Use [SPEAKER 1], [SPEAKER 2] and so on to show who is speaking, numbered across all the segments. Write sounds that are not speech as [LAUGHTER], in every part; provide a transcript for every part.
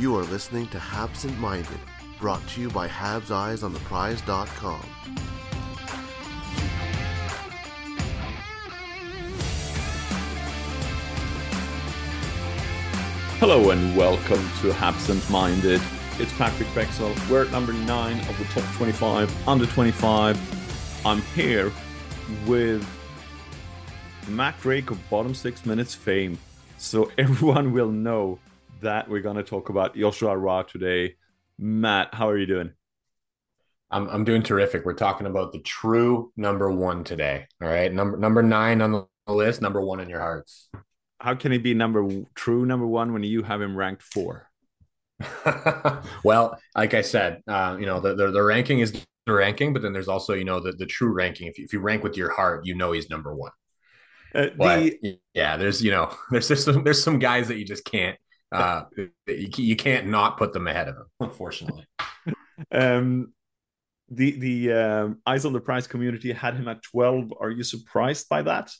[SPEAKER 1] You are listening to Absent Minded, brought to you by Habs Eyes on the Prize.com.
[SPEAKER 2] Hello and welcome to Absent Minded. It's Patrik Bexell. We're at number nine of the top 25, under 25. I'm here with Matt Drake of Bottom Six Minutes fame. So [LAUGHS] everyone will know that we're going to talk about Joshua Roy today. Matt, how are you doing?
[SPEAKER 3] I'm I'm doing terrific. We're talking about the true number one today. All right, number number nine on the list, number one in your hearts.
[SPEAKER 2] How can he be number true number one when you have him ranked four? [LAUGHS]
[SPEAKER 3] well, like I said, uh, you know the, the, the ranking is the ranking, but then there's also you know the the true ranking. If you, if you rank with your heart, you know he's number one. Uh, the, yeah, there's you know [LAUGHS] there's there's some, there's some guys that you just can't uh, you, can't not put them ahead of him, unfortunately. [LAUGHS]
[SPEAKER 2] um, the the um, eyes on the prize community had him at 12. Are you surprised by that?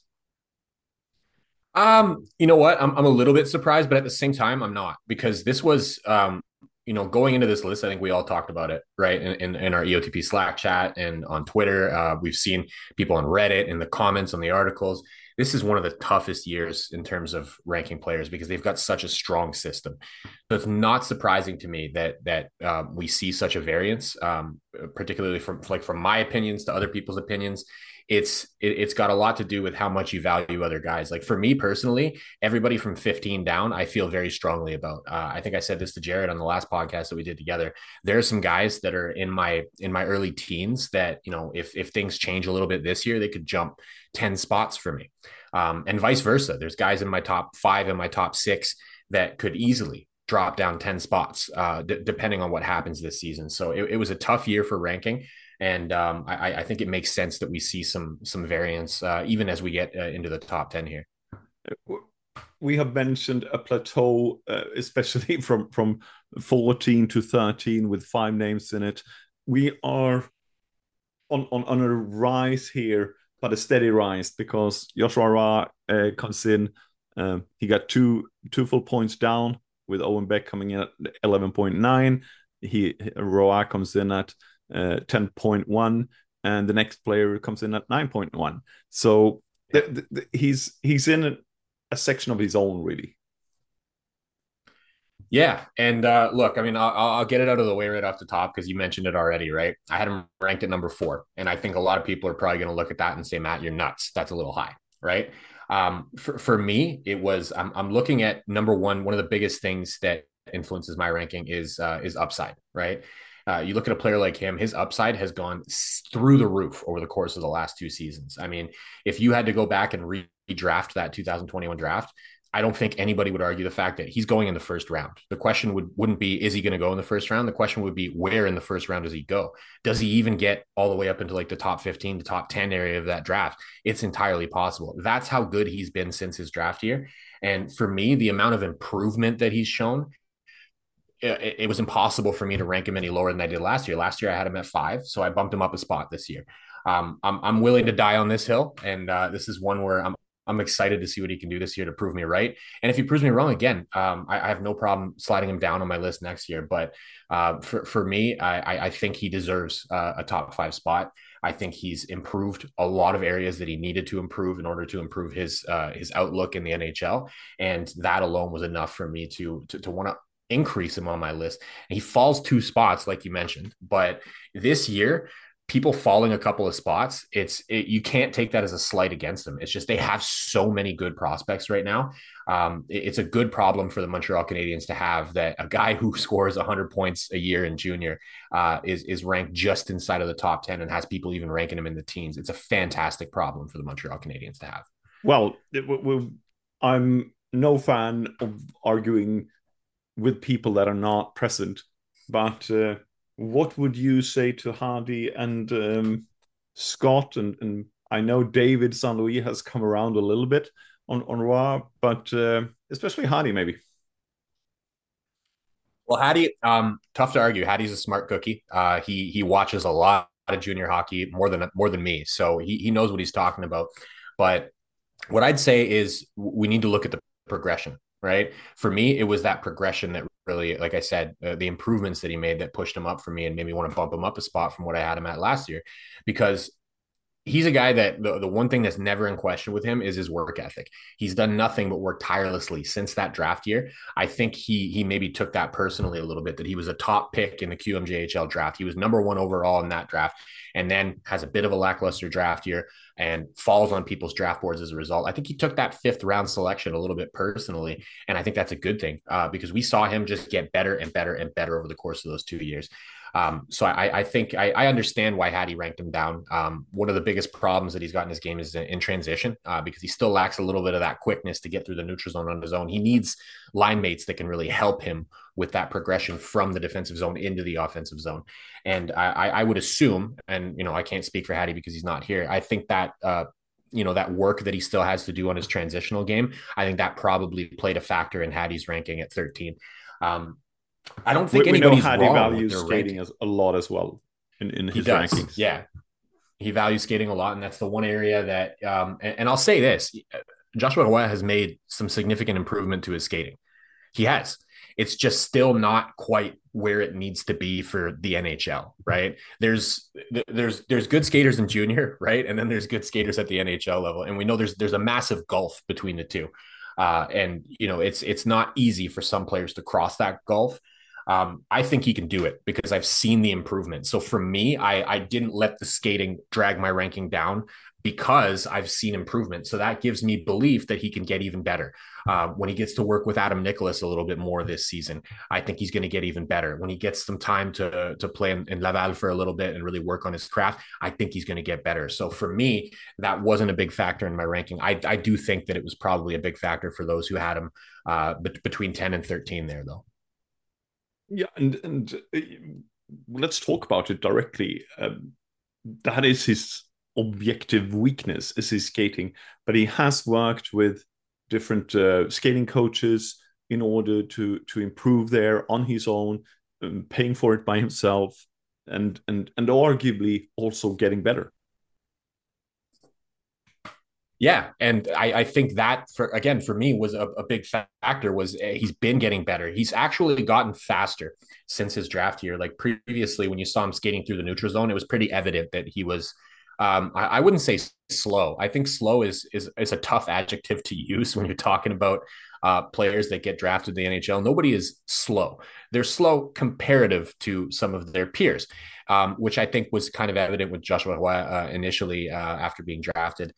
[SPEAKER 3] Um, you know what? I'm I'm a little bit surprised, but at the same time, I'm not because this was um, you know, going into this list, I think we all talked about it, right? In, in, in our EOTP Slack chat and on Twitter. Uh, we've seen people on Reddit in the comments on the articles. This is one of the toughest years in terms of ranking players because they've got such a strong system. So it's not surprising to me that that uh, we see such a variance, um, particularly from like from my opinions to other people's opinions it's it, has got a lot to do with how much you value other guys. Like for me personally, everybody from 15 down, I feel very strongly about. Uh, I think I said this to Jared on the last podcast that we did together. There are some guys that are in my in my early teens that you know if if things change a little bit this year, they could jump 10 spots for me, um, and vice versa. There's guys in my top five and my top six that could easily drop down 10 spots uh, d- depending on what happens this season. So it, it was a tough year for ranking and um, I, I, think it makes sense that we see some some variance uh, even as we get uh, into the top ten here.
[SPEAKER 2] We have mentioned a plateau, uh, especially [LAUGHS] from from fourteen to thirteen, with five names in it. We are on on, on a rise here, but a steady rise because Joshua Roy uh, comes in. Um, he got two two full points down with Owen Beck coming in at eleven point nine. He Roy comes in at uh, 10.1 and the next player comes in at 9.1 so th- th- he's he's in a, a, section of his own really.
[SPEAKER 3] Yeah and uh, look i mean I'll, I'll, get it out of the way right off the top because you mentioned it already right? I had him ranked at number four and i think a lot of people are probably going to look at that and say matt you're nuts. That's a little high right? Um, for, for me it was I'm, I'm looking at number one one of the biggest things that influences my ranking is uh, is upside right uh, you look at a player like him, his upside has gone through the roof over the course of the last two seasons. I mean, if you had to go back and redraft that 2021 draft, I don't think anybody would argue the fact that he's going in the first round. The question would wouldn't be is he going to go in the first round? The question would be where in the first round does he go? Does he even get all the way up into like the top 15 to top 10 area of that draft? It's entirely possible. That's how good he's been since his draft year. And for me, the amount of improvement that he's shown it, it, was impossible for me to rank him any lower than I did last year. Last year I had him at five, so I bumped him up a spot this year. Um, I'm I'm willing to die on this hill, and uh, this is one where I'm I'm excited to see what he can do this year to prove me right. And if he proves me wrong again, um, I, I, have no problem sliding him down on my list next year. But uh, for for me, I, I think he deserves uh, a top five spot. I think he's improved a lot of areas that he needed to improve in order to improve his uh, his outlook in the NHL, and that alone was enough for me to to, to want to increase him on my list. And he falls two spots, like you mentioned. But this year, people falling a couple of spots, it's it, you can't take that as a slight against them. It's just they have so many good prospects right now. Um, it, it's a good problem for the Montreal Canadiens to have that a guy who [LAUGHS] scores 100 points a year in junior uh, is is ranked just inside of the top 10 and has people even ranking him in the teens. It's a fantastic problem for the Montreal Canadiens to have.
[SPEAKER 2] Well, it, I'm no fan of arguing with people that are not present. But uh, what would you say to Hardy and um, Scott? And, and I know David St. Louis has come around a little bit on, on Roy, but uh, especially Hardy, maybe.
[SPEAKER 3] Well, Hattie, um, tough to argue. Hattie's a smart cookie. Uh, he he watches a lot of junior hockey more than more than me, so he he knows what he's talking about. But what I'd say is we need to look at the progression right? For me, it was that progression that really, like I said, uh, the improvements that he made that pushed him up for me and made me want to bump him up a spot from what I had him at last year. Because he's a guy that the, the one thing that's never in question with him is his work ethic. He's done nothing but work tirelessly since that draft year. I think he he maybe took that personally a little bit that he was a top pick in the QMJHL draft. He was number one overall in that draft, and then has a bit of a lackluster draft year and falls on people's draft boards as a result. I think he took that fifth round selection a little bit personally, and I think that's a good thing uh, because we saw him just get better and better and better over the course of those two years. Um, so I, I think I, I, understand why Hattie ranked him down. Um, one of the biggest problems that he's got in his game is in, in transition uh, because he still lacks a little bit of that quickness to get through the neutral zone on his own. He needs line mates that can really help him with that progression from the defensive zone into the offensive zone. And I, I would assume, and you know, I can't speak for Hattie because he's not here. I think that uh, you know that work that he still has to do on his transitional game. I think that probably played a factor in Hattie's ranking at 13. Um, I don't think we, anybody's we know wrong
[SPEAKER 2] values skating as a lot as well in, in his rankings.
[SPEAKER 3] Yeah, he values skating a lot, and that's the one area that. Um, and, and I'll say this: Joshua Roy has made some significant improvement to his skating. He has. It's just still not quite where it needs to be for the NHL, right? There's there's there's good skaters in junior, right? And then there's good skaters at the NHL level, and we know there's there's a massive gulf between the two. Uh, and you know it's it's not easy for some players to cross that gulf um, I think he can do it because I've seen the improvement. So for me, I, I didn't let the skating drag my ranking down because I've seen improvement. So that gives me belief that he can get even better. Uh, when he gets to work with Adam Nicholas a little bit more this season, I think he's going to get even better. When he gets some time to to play in, in, Laval for a little bit and really work on his craft, I think he's going to get better. So for me, that wasn't a big factor in my ranking. I, I do think that it was probably a big factor for those who had him uh, between 10 and 13 there, though.
[SPEAKER 2] Yeah, and and uh, let's talk about it directly. Um, that is his objective weakness is his skating, but he has worked with different uh, skating coaches in order to to improve there on his own, um, paying for it by himself, and and and arguably also getting better.
[SPEAKER 3] Yeah, and I, I, think that for again for me was a, a, big factor. Was eh, he's been getting better. He's actually gotten faster since his draft year. Like previously, when you saw him skating through the neutral zone, it was pretty evident that he was. Um, I, I, wouldn't say slow. I think slow is is is a tough adjective to use [LAUGHS] when you're talking about uh, players that get drafted in the NHL. Nobody is slow. They're slow comparative to some of their peers, um, which I think was kind of evident with Joshua uh, initially uh, after being drafted.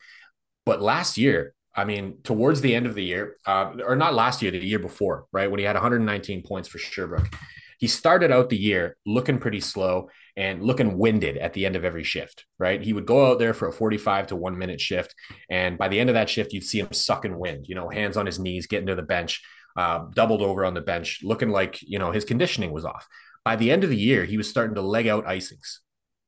[SPEAKER 3] But last year, I mean, towards the end of the year, uh, or not last year, the year before, right, when he had 119 points for Sherbrooke, he started out the year looking pretty slow and looking winded at the end of every shift, right? He would go out there for a 45 to one minute shift. And by the end of that shift, you'd see him sucking wind, you know, hands on his knees, getting to the bench, uh, doubled over on the bench, looking like, you know, his conditioning was off. By the end of the year, he was starting to leg out icings,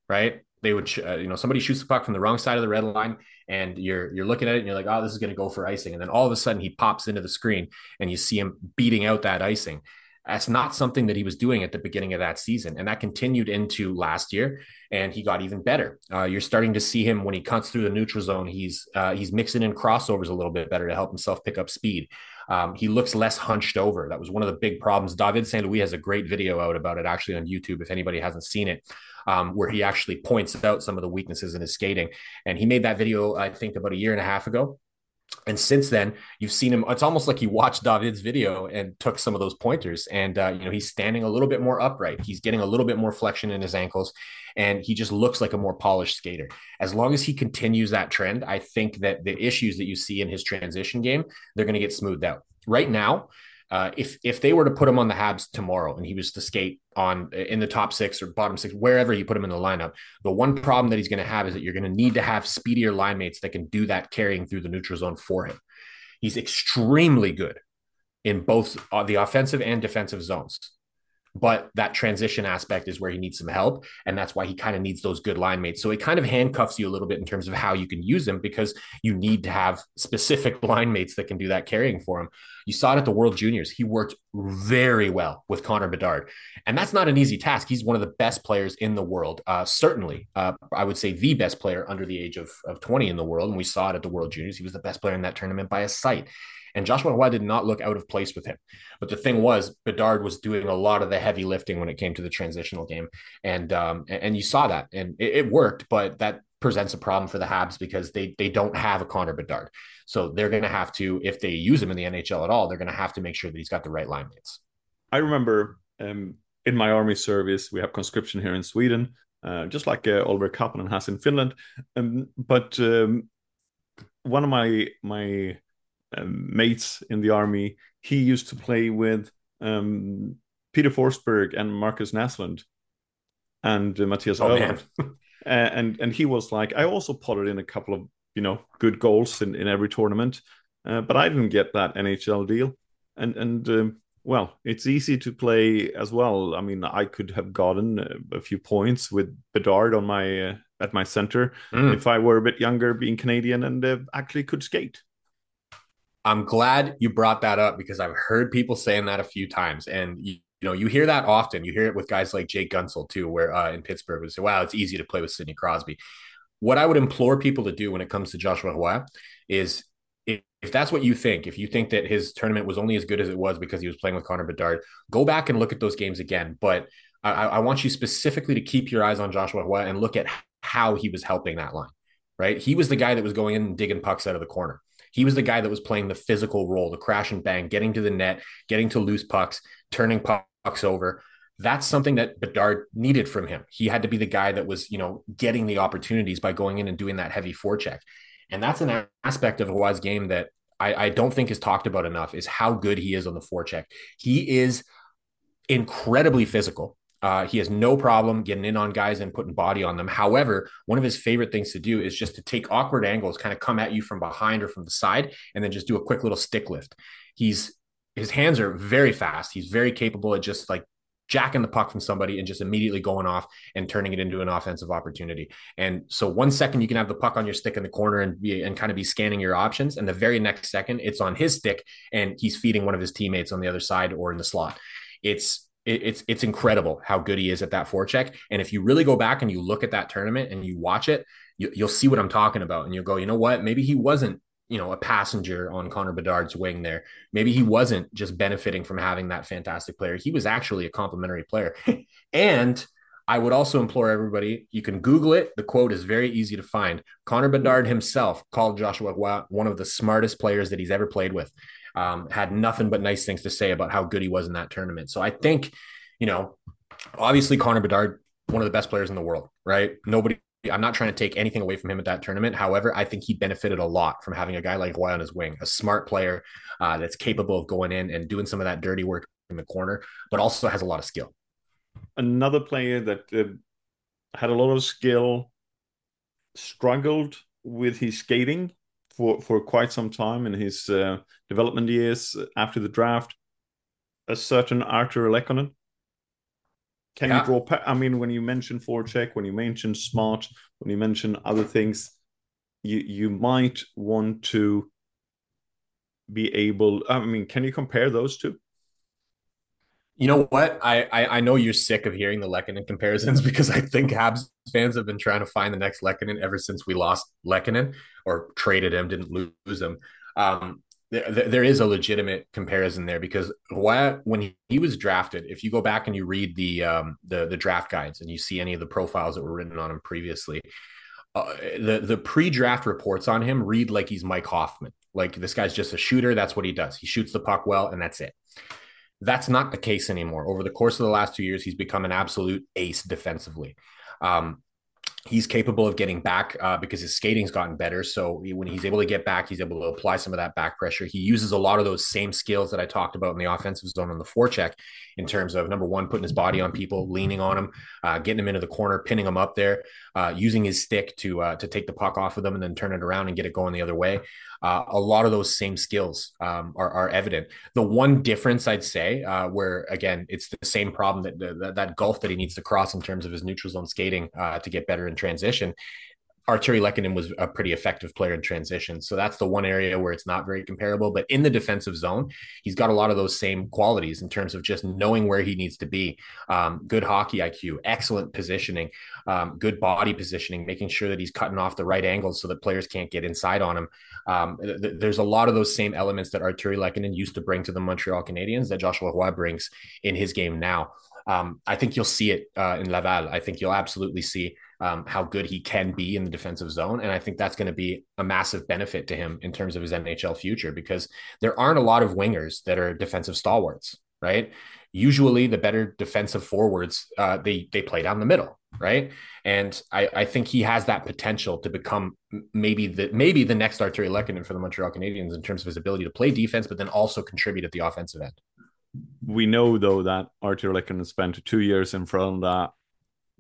[SPEAKER 3] right? They would, uh, you know, somebody shoots the puck from the wrong side of the red line and you're you're looking at it and you're like, oh, this is going to go for icing, and then all of a sudden he pops into the screen and you see him beating out that icing. That's not something that he was doing at the beginning of that season, and that continued into last year, and he got even better. Uh, you're starting to see him when he cuts through the neutral zone. He's uh, he's mixing in crossovers a little bit better to help himself pick up speed. Um, he looks less hunched over. That was one of the big problems. David St. Louis has a great video out about it actually on YouTube. If anybody hasn't seen it, um, where he actually points out some of the weaknesses in his skating. And he made that video, I think, about a year and a half ago. And since then, you've seen him. It's almost like he watched David's video and took some of those pointers. And uh, you know, he's standing a little bit more upright. He's getting a little bit more flexion in his ankles, and he just looks like a more polished skater. As long as he continues that trend, I think that the issues that you see in his transition game, they're going to get smoothed out. Right now, uh, if if they were to put him on the Habs tomorrow and he was to skate on in the top six or bottom six, wherever you put him in the lineup, the one problem that he's going to have is that you're going to need to have speedier line mates that can do that carrying through the neutral zone for him. He's extremely good in both uh, the offensive and defensive zones but that transition aspect is where he needs some help and that's why he kind of needs those good line mates. So it kind of handcuffs you a little bit in terms of how you can use him because you need to have specific [LAUGHS] line mates that can do that carrying for him. You saw it at the world juniors. He worked very well with connor bedard and that's not an easy task. He's one of the best players in the world uh, certainly uh, i would say the best player under the age of, of 20 in the world and we saw it at the world juniors. He was the best player in that tournament by a sight And Joshua Roy did not look out of place with him. But the thing was, Bedard was doing a lot of the heavy lifting when it came to the transitional game. And um, and you saw that. And it, it worked, but that presents a problem for the Habs because they they don't have a Connor Bedard. So they're going to have to, if they use him in the NHL at all, they're going to have to make sure that he's got the right line mates.
[SPEAKER 2] I remember um, in my army service, we have conscription here in Sweden, uh, just like uh, Oliver Kapanen has in Finland. Um, but um, one of my my um, mates in the army, he used to play with um, Peter Forsberg and Markus Naslund and uh, Matthias oh, [LAUGHS] and and he was like, I also potted in a couple of you know good goals in, in every tournament, uh, but I didn't get that NHL deal, and and um, well, it's easy to play as well. I mean, I could have gotten a few points with Bedard on my uh, at my center mm. if I were a bit younger, being Canadian, and uh, actually could skate.
[SPEAKER 3] I'm glad you brought that up because I've heard people saying that a few times, and you, you know you hear that often. You hear it with guys like Jake Guentzel too, where uh, in Pittsburgh, we say, "Wow, it's easy to play with Sidney Crosby." What I would implore people to do when it comes to Joshua Roy is if that's what you think, if you think that his tournament was only as good as it was because he was playing with Connor Bedard, go back and look at those games again. But I, I want you specifically to keep your eyes on Joshua Roy and look at how he was helping that line, right? He was the guy that was going in and digging pucks out of the corner. He was the guy that was playing the physical role, the crash and bang, getting to the net, getting to loose pucks, turning pucks over. That's something that Bedard needed from him. He had to be the guy that was, you know, getting the opportunities by going in and doing that heavy forecheck. And that's an aspect of Roy's game that I, I don't think is talked about enough is how good he is on the forecheck. He is incredibly physical. Uh, he has no problem getting in on guys and putting body on them. However, one of his favorite things to do is just to take awkward angles, kind of come at you from behind or from the side, and then just do a quick little stick lift. He's his hands are very fast. He's very capable at just like jacking the puck from somebody and just immediately going off and turning it into an offensive opportunity. And so one second you can have the puck on your stick in the corner and be and kind of be scanning your options, and the very next second it's on his stick and he's feeding one of his teammates on the other side or in the slot. It's it's it's incredible how good he is at that forecheck. And if you really go back and you look at that tournament and you watch it, you, you'll see what I'm talking about, and you'll go, you know what? Maybe he wasn't you know, a passenger on Connor Bedard's wing there. Maybe he wasn't just benefiting from having that fantastic player. He was actually a complimentary player. [LAUGHS] and I would also implore everybody, you can Google it. The quote is very easy to find. Connor Bedard himself called Joshua one of the smartest players that he's ever played with. Um, had nothing but nice things to say about how good he was in that tournament. So I think, you know, obviously Connor Bedard, one of the best players in the world, right? Nobody I'm not trying to take anything away from him at that tournament. However, I think he benefited a lot from having a guy like Roy on his wing, a smart player uh, that's capable of going in and doing some of that dirty work in the corner, but also has a lot of skill.
[SPEAKER 2] Another player that uh, had a lot of skill, struggled with his skating for, for quite some time in his uh, development years after the draft. A certain Artturi Lehkonen can yeah. you draw? I mean, when you mention forecheck, when you mention smart, when you mention other things, you you might want to be able. I mean, can you compare those two?
[SPEAKER 3] You know what? I, I, I know you're sick of hearing the Lehkonen comparisons [LAUGHS] because I think Habs fans have been trying to find the next Lehkonen ever since we lost Lehkonen or traded him, didn't lose him. Um, there, there is a legitimate comparison there because Roy, when he, he, was drafted, if you go back and you read the um, the the draft guides and you see any of the profiles that were written on him previously, uh, the the pre-draft reports on him read like he's Mike Hoffman, like this guy's just a shooter. That's what he does. He shoots the puck well, and that's it. That's not the case anymore. Over the course of the last two years, he's become an absolute ace defensively. Um, he's capable of getting back uh, because his skating's gotten better. So when he's able to get back, he's able to apply some of that back pressure. He uses a lot of those same skills that I talked about in the offensive zone on the forecheck, in terms of number one, putting his body on people, leaning on them, uh, getting them into the corner, pinning them up there, uh, using his stick to uh, to take the puck off of them and then turn it around and get it going the other way uh, a lot of those same skills um, are, are, evident. The one difference I'd say, uh, where again, it's the same problem that, that, that gulf that he needs to cross in terms of his neutral zone skating uh, to get better in transition. Artturi Lehkonen was a pretty effective player in transition. So that's the one area where it's not very comparable. But in the defensive zone, he's got a lot of those same qualities in terms of just knowing where he needs to be. Um, good hockey IQ, excellent positioning, um, good body positioning, making sure that he's cutting off the right angles so that players can't get inside on him. Um, th- there's a lot of those same elements that Artturi Lehkonen used to bring to the Montreal Canadiens that Joshua Roy brings in his game now. Um, I think you'll see it uh, in Laval. I think you'll absolutely see um, how good he can be in the defensive zone. And I think that's going to be a massive benefit to him in terms of his NHL future because there aren't a lot of wingers that are defensive stalwarts, right? Usually, the better defensive forwards uh, they they play down the middle, right? And I, I think he has that potential to become maybe the maybe the next Artturi Lehkonen for the Montreal Canadiens in terms of his ability to play defense, but then also contribute at the offensive end.
[SPEAKER 2] We know though that Artturi Lehkonen spent two years in Frölunda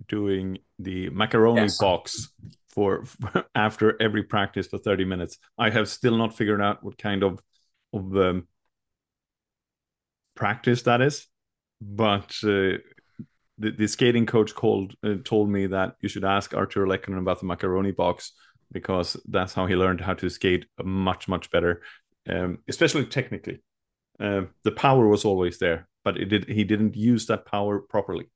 [SPEAKER 2] doing the macaroni yes. box for, for, [LAUGHS] after every practice for 30 minutes. I have still not figured out what kind of of um, practice that is, but uh, the, the skating coach called uh, told me that you should ask Artturi Lehkonen about the macaroni box because that's how he learned how to skate much much better, um, especially technically. Uh, the power was always there, but it did he didn't use that power properly.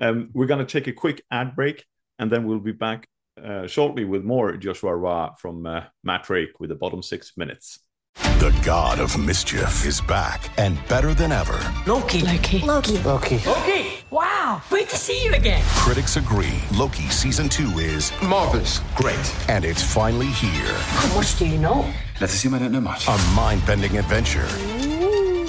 [SPEAKER 2] Um, we're going to take a quick ad break, and then we'll be back uh, shortly with more Joshua Roy from uh, Matt Drake with the bottom six minutes.
[SPEAKER 4] The god of mischief is back and better than ever.
[SPEAKER 5] Loki. Loki. Loki.
[SPEAKER 6] Loki. Loki.
[SPEAKER 5] Wow. Great to see you again.
[SPEAKER 4] Critics agree Loki season two is
[SPEAKER 7] marvelous. Great.
[SPEAKER 4] And it's finally here.
[SPEAKER 5] How much do you know?
[SPEAKER 7] Let's assume I don't know much.
[SPEAKER 4] A mind bending adventure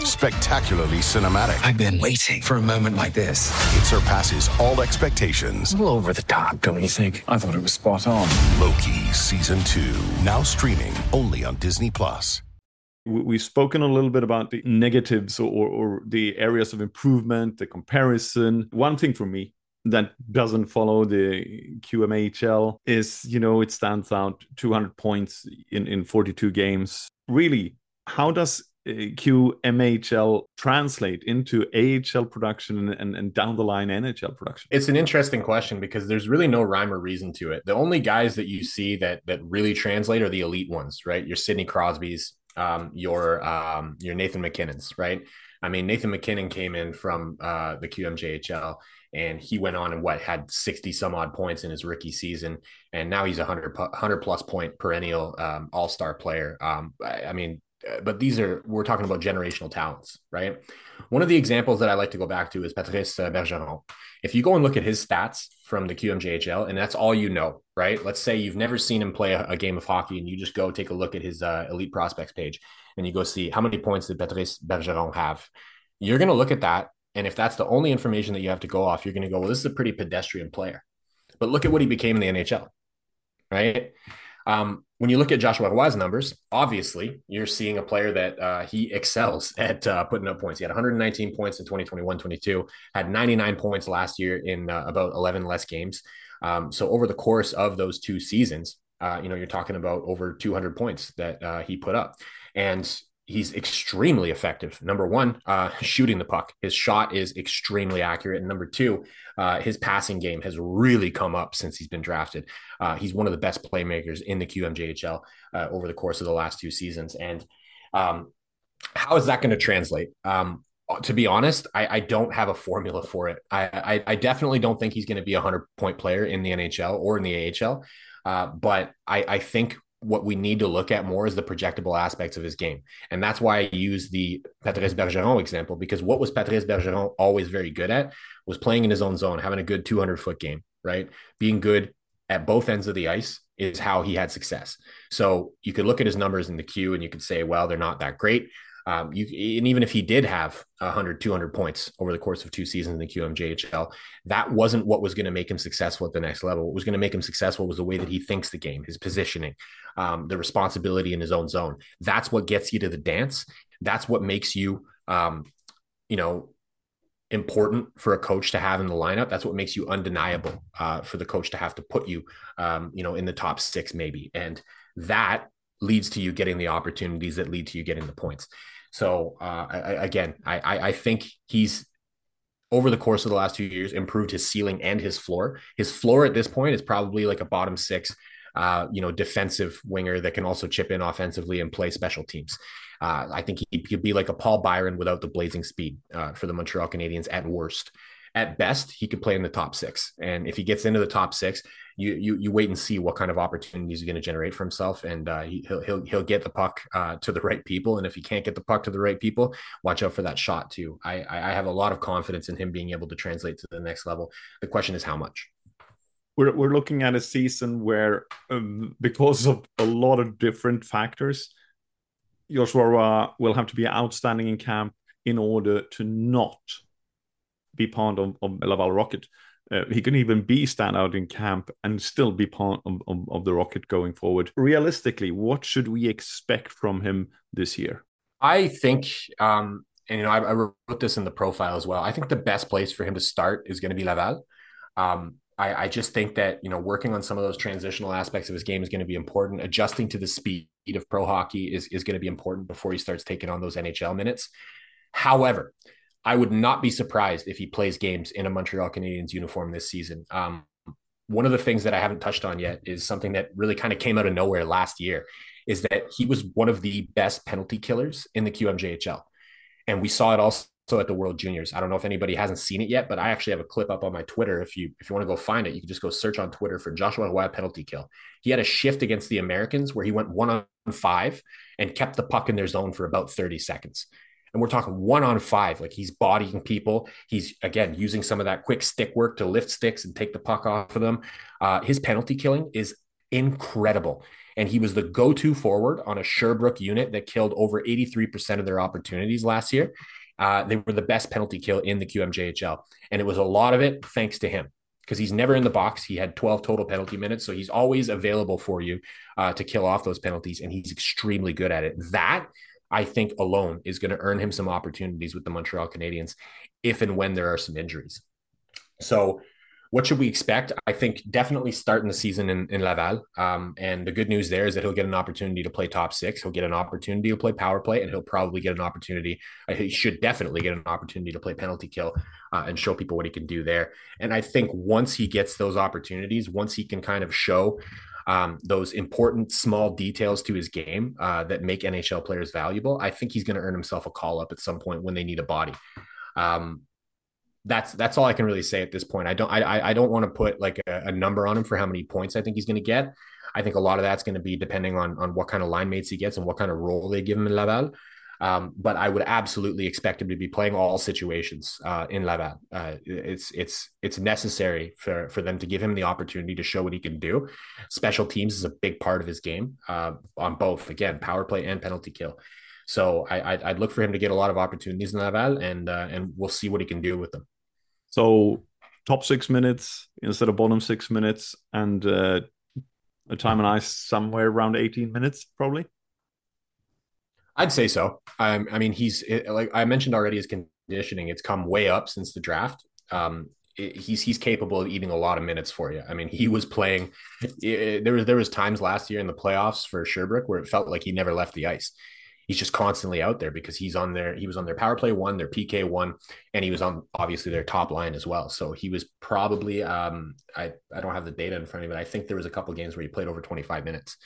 [SPEAKER 4] spectacularly cinematic.
[SPEAKER 8] I've been waiting for a moment like this.
[SPEAKER 4] It surpasses all expectations.
[SPEAKER 8] A little over the top, don't you think?
[SPEAKER 7] I thought it was spot on.
[SPEAKER 4] Loki season two, now streaming only on Disney Plus.
[SPEAKER 2] We've spoken a little bit about the negatives or, or the areas of improvement, the comparison. One thing for me that doesn't follow the QMHL is, you know, it stands out 200 points in, in 42 games. Really, how does QMHL translate into AHL production and, and down the line NHL production?
[SPEAKER 3] It's an interesting question because there's really no rhyme or reason to it. The only guys that you see that that really translate are the elite ones, right? Your Sidney Crosby's, um, your um, your Nathan MacKinnon's, right? I mean, Nathan MacKinnon came in from uh, the QMJHL and he went on and what had 60 some odd points in his rookie season. And now he's a 100, 100 plus point perennial um, all star player. Um, I, I mean, but these are we're talking about generational talents, right? One of the examples that I like to go back to is Patrice uh, Bergeron. If you go and look at his stats from the QMJHL, and that's all you know, right? Let's say you've never seen him play a, a game of hockey, and you just go take a look at his uh, elite prospects page, and you go see how many points did Patrice Bergeron have. You're going to look at that, and if that's the only information that you have to go off, you're going to go, well, this is a pretty pedestrian player. But look at what he became in the NHL, right? Um, when you look at Joshua Roy's numbers, obviously you're seeing a player that uh, he excels [LAUGHS] at uh, putting up points. He had 119 points in 2021 22, had 99 points last year in uh, about 11 less games. Um, so over the course of those two seasons, uh, you know, you're talking about over 200 points that uh, he put up. And he's extremely effective. Number one, uh, [LAUGHS] shooting the puck. His shot is extremely accurate. And number two, uh, his passing game has really come up since he's been drafted. Uh, he's one of the best playmakers in the QMJHL uh, over the course of the last two seasons. And um, how is that going to translate? Um, to be honest, I, I, don't have a formula for it. I, I, I definitely don't think he's going to be a hundred point player in the NHL or in the AHL. Uh, but I, I think what we need to look at more is the projectable aspects of his game. And that's why I use the Patrice Bergeron example, because what was Patrice Bergeron always very good at was playing in his own zone, having a good 200 foot game, right? Being good at both ends of the ice is how he had success. So you could look at his numbers in the queue and you could say, well, they're not that great. Um, you and even if he did have 100, 200 points over the course of two seasons in the QMJHL, that wasn't what was going to make him successful at the next level. What was going to make him successful was the way that he thinks the game, his positioning, um, the responsibility in his own zone. That's what gets you to the dance. That's what makes you, um, you know, important for a coach to have in the lineup. That's what makes you undeniable uh, for the coach to have to put you, um, you know, in the top six maybe, and that leads to you getting the opportunities that lead to you getting the points. So uh, I, again, I, I think he's over the course of the last two years improved his ceiling and his floor. His floor at this point is probably like a bottom six uh, you know, defensive winger that can also chip in offensively and play special teams. Uh, I think he could be like a Paul Byron without the blazing speed uh, for the Montreal Canadiens at worst. At best, he could play in the top six, and if he gets into the top six, you you you wait and see what kind of opportunities he's going to generate for himself, and uh, he, will he'll he'll get the puck uh, to the right people. And if he can't get the puck to the right people, watch out for that shot too. I I have a lot of confidence in him being able to translate to the next level. The question is how much.
[SPEAKER 2] We're we're looking at a season where, um, because of a lot of different factors, Joshua will have to be outstanding in camp in order to not be part of, of Laval Rocket. Uh, he can even be standout in camp and still be part of, of, of, the Rocket going forward. Realistically, what should we expect from him this year?
[SPEAKER 3] I think, um, and you know, I, I, wrote this in the profile as well. I think the best place for him to start is going to be Laval. Um, I, I, just think that you know working on some of those transitional aspects of his game is going to be important. Adjusting to the speed of pro hockey is is going to be important before he starts taking on those NHL minutes. However, I would not be surprised if he plays games in a Montreal Canadiens uniform this season. Um, one of the things that I haven't touched on yet is something that really kind of came out of nowhere last year is that he was one of the best penalty killers in the QMJHL. And we saw it also at the World Juniors. I don't know if anybody hasn't seen it yet, but I actually have a clip up on my Twitter. If you if you want to go find it, you can just go search on Twitter for Joshua Roy penalty kill. He had a shift against the Americans where he went one on five and kept the puck in their zone for about 30 seconds and we're talking one on five. Like he's bodying people. He's again using some of that quick stick work to lift sticks and take the puck off of them. Uh, his penalty killing is incredible. And he was the go to forward on a Sherbrooke unit that killed over 83% of their opportunities last year. Uh, they were the best penalty kill in the QMJHL. And it was a lot of it thanks to him because he's never in the box. He had 12 total penalty minutes. So he's always available for you uh, to kill off those penalties. And he's extremely good at it. That I think alone is going to earn him some opportunities with the Montreal Canadiens if and when there are some injuries. So, what should we expect? I think definitely starting the season in, in Laval. Um, and the good news there is that he'll get an opportunity to play top six. He'll get an opportunity to play power play, and he'll probably get an opportunity. Uh, he should definitely get an opportunity to play penalty kill uh, and show people what he can do there. And I think once he gets those opportunities, once he can kind of show um, those important small details to his game uh, that make NHL players valuable, I think he's going to earn himself a call up at some point when they need a body. Um, that's that's all I can really say at this point. I don't I I don't want to put like a, a number on him for how many points I think he's going to get. I think a lot of that's going to be depending on on what kind of line mates he gets and what kind of role they give him in Laval. Um, but I would absolutely expect him to be playing all situations uh, in Laval. Uh, it's it's it's necessary for for them to give him the opportunity to show what he can do. Special teams is a big part of his game uh, on both again power play and penalty kill. So I, I'd, I'd, look for him to get a lot of opportunities in Laval, and uh, and we'll see what he can do with them.
[SPEAKER 2] So top six minutes instead of bottom six minutes, and uh, a time on ice somewhere around eighteen minutes, probably.
[SPEAKER 3] I'd say so. Um, I mean, he's like I mentioned already, his conditioning it's come way up since the draft. Um, he's he's capable of eating a lot of minutes for you. I mean, he was playing. It, there was there was times last year in the playoffs for Sherbrooke where it felt like he never left the ice. He's just constantly out there because he's on their he was on their power play one, their PK one, and he was on obviously their top line as well. So he was probably um, I I don't have the data in front of me, but I think there was a couple games where he played over 25 minutes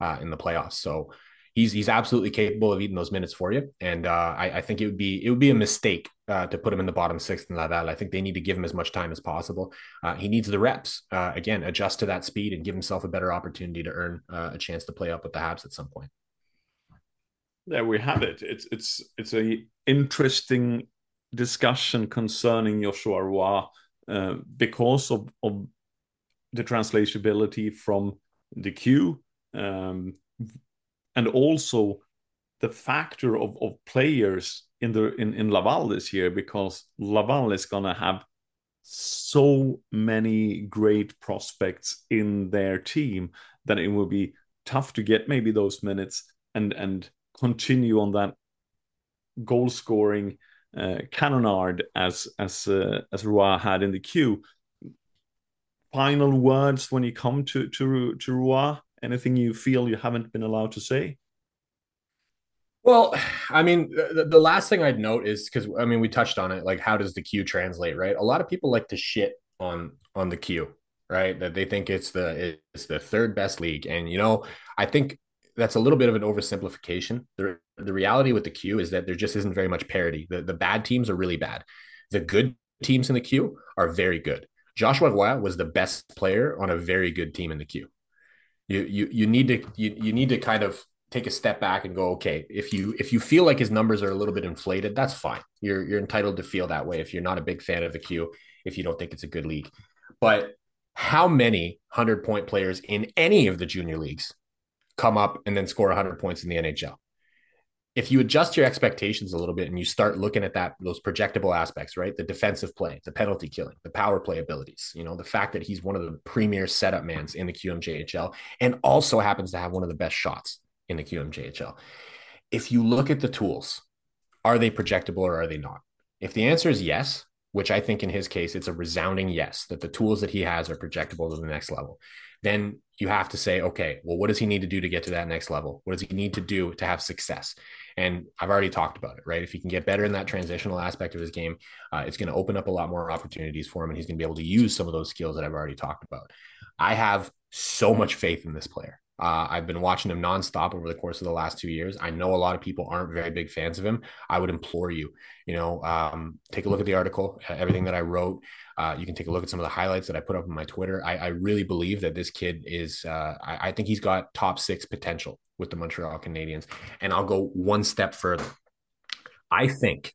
[SPEAKER 3] uh, in the playoffs. So he's he's absolutely capable of eating those minutes for you. And uh, I, I, think it would be it would be a mistake uh, to put him in the bottom sixth in Laval. I think they need to give him as much time as possible. Uh, he needs the reps. Uh, again, adjust to that speed and give himself a better opportunity to earn uh, a chance to play up with the Habs at some point.
[SPEAKER 2] There we have it. It's it's it's a interesting discussion concerning Joshua Roy uh, because of, of the translatability from the Q. Um, and also the factor of, of players in the in, in Laval this year because Laval is gonna have so many great prospects in their team that it will be tough to get maybe those minutes and and continue on that goal scoring uh, as as uh, as Roy had in the queue. Final words when you come to to to Roy Anything you feel you haven't been allowed to say?
[SPEAKER 3] Well, I mean, the, the last thing I'd note is because I mean we touched on it. Like, how does the Q translate? Right? A lot of people like to shit on on the Q, right? That they think it's the it's the third best league, and you know, I think that's a little bit of an oversimplification. The the reality with the Q is that there just isn't very much parity. The the bad teams are really bad. The good teams in the Q are very good. Joshua Roy was the best player on a very good team in the Q. You you you need to you, you need to kind of take a step back and go, okay, if you if you feel like his numbers are a little bit inflated, that's fine. You're you're entitled to feel that way if you're not a big fan of the Q, if you don't think it's a good league. But how many 100 point players in any of the junior leagues come up and then score 100 points in the NHL? If you adjust your expectations a little bit and you start looking at that those projectable aspects, right? The defensive play, the penalty killing, the power play abilities, you know, the fact that he's one of the premier setup mans in the QMJHL and also happens to have one of the best shots in the QMJHL. If you look at the tools, are they projectable or are they not? If the answer is yes, which I think in his case, it's a resounding yes, that the tools that he has are projectable to the next level, then you have to say, okay, well, what does he need to do to get to that next level? What does he need to do to have success? And I've already talked about it, right? If he can get better in that transitional aspect of his game, uh, it's going to open up a lot more opportunities for him, and he's going to be able to use some of those skills that I've already talked about. I have so much faith in this player. Uh, I've been watching him nonstop over the course of the last two years. I know a lot of people aren't very big fans of him. I would implore you, you know, um, take a look at the article, everything that I wrote. Uh, you can take a look at some of the highlights that I put up on my Twitter. I, I really believe that this kid is. Uh, I, I think he's got top six potential with the Montreal Canadiens, and I'll go one step further. I think,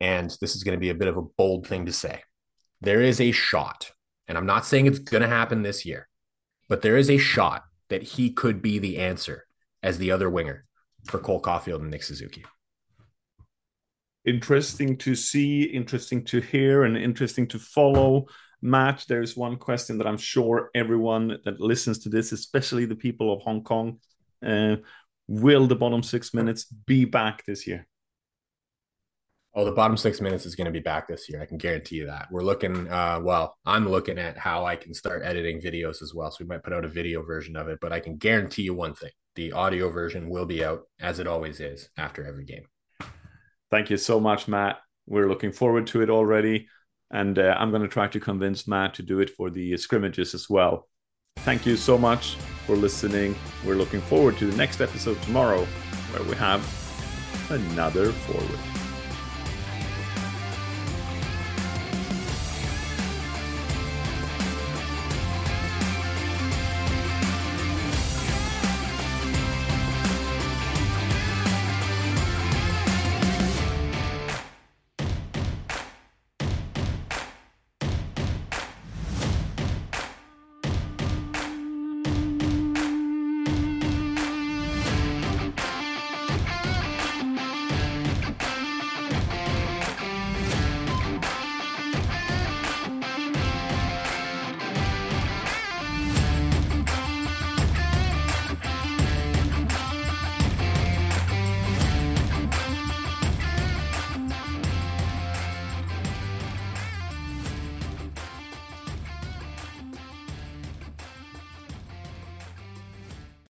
[SPEAKER 3] and this is going to be a bit of a bold thing to say, there is a shot, and I'm not saying it's going to happen this year, but there is a shot that he could be the answer as the other winger for Cole Caufield and Nick Suzuki.
[SPEAKER 2] Interesting to see, interesting to hear, and interesting to follow. Matt, there's one question that I'm sure everyone that listens to this, especially the people of Hong Kong, uh, will the bottom six minutes be back this year?
[SPEAKER 3] Oh, the bottom six minutes is going to be back this year. I can guarantee you that. We're looking, uh, well, I'm looking at how I can start editing videos as well. So we might put out a video version of it, but I can guarantee you one thing the audio version will be out as it always is after every game.
[SPEAKER 2] Thank you so much, Matt. We're looking forward to it already. And uh, I'm going to try to convince Matt to do it for the scrimmages as well. Thank you so much for listening. We're looking forward to the next episode tomorrow where we have another forward.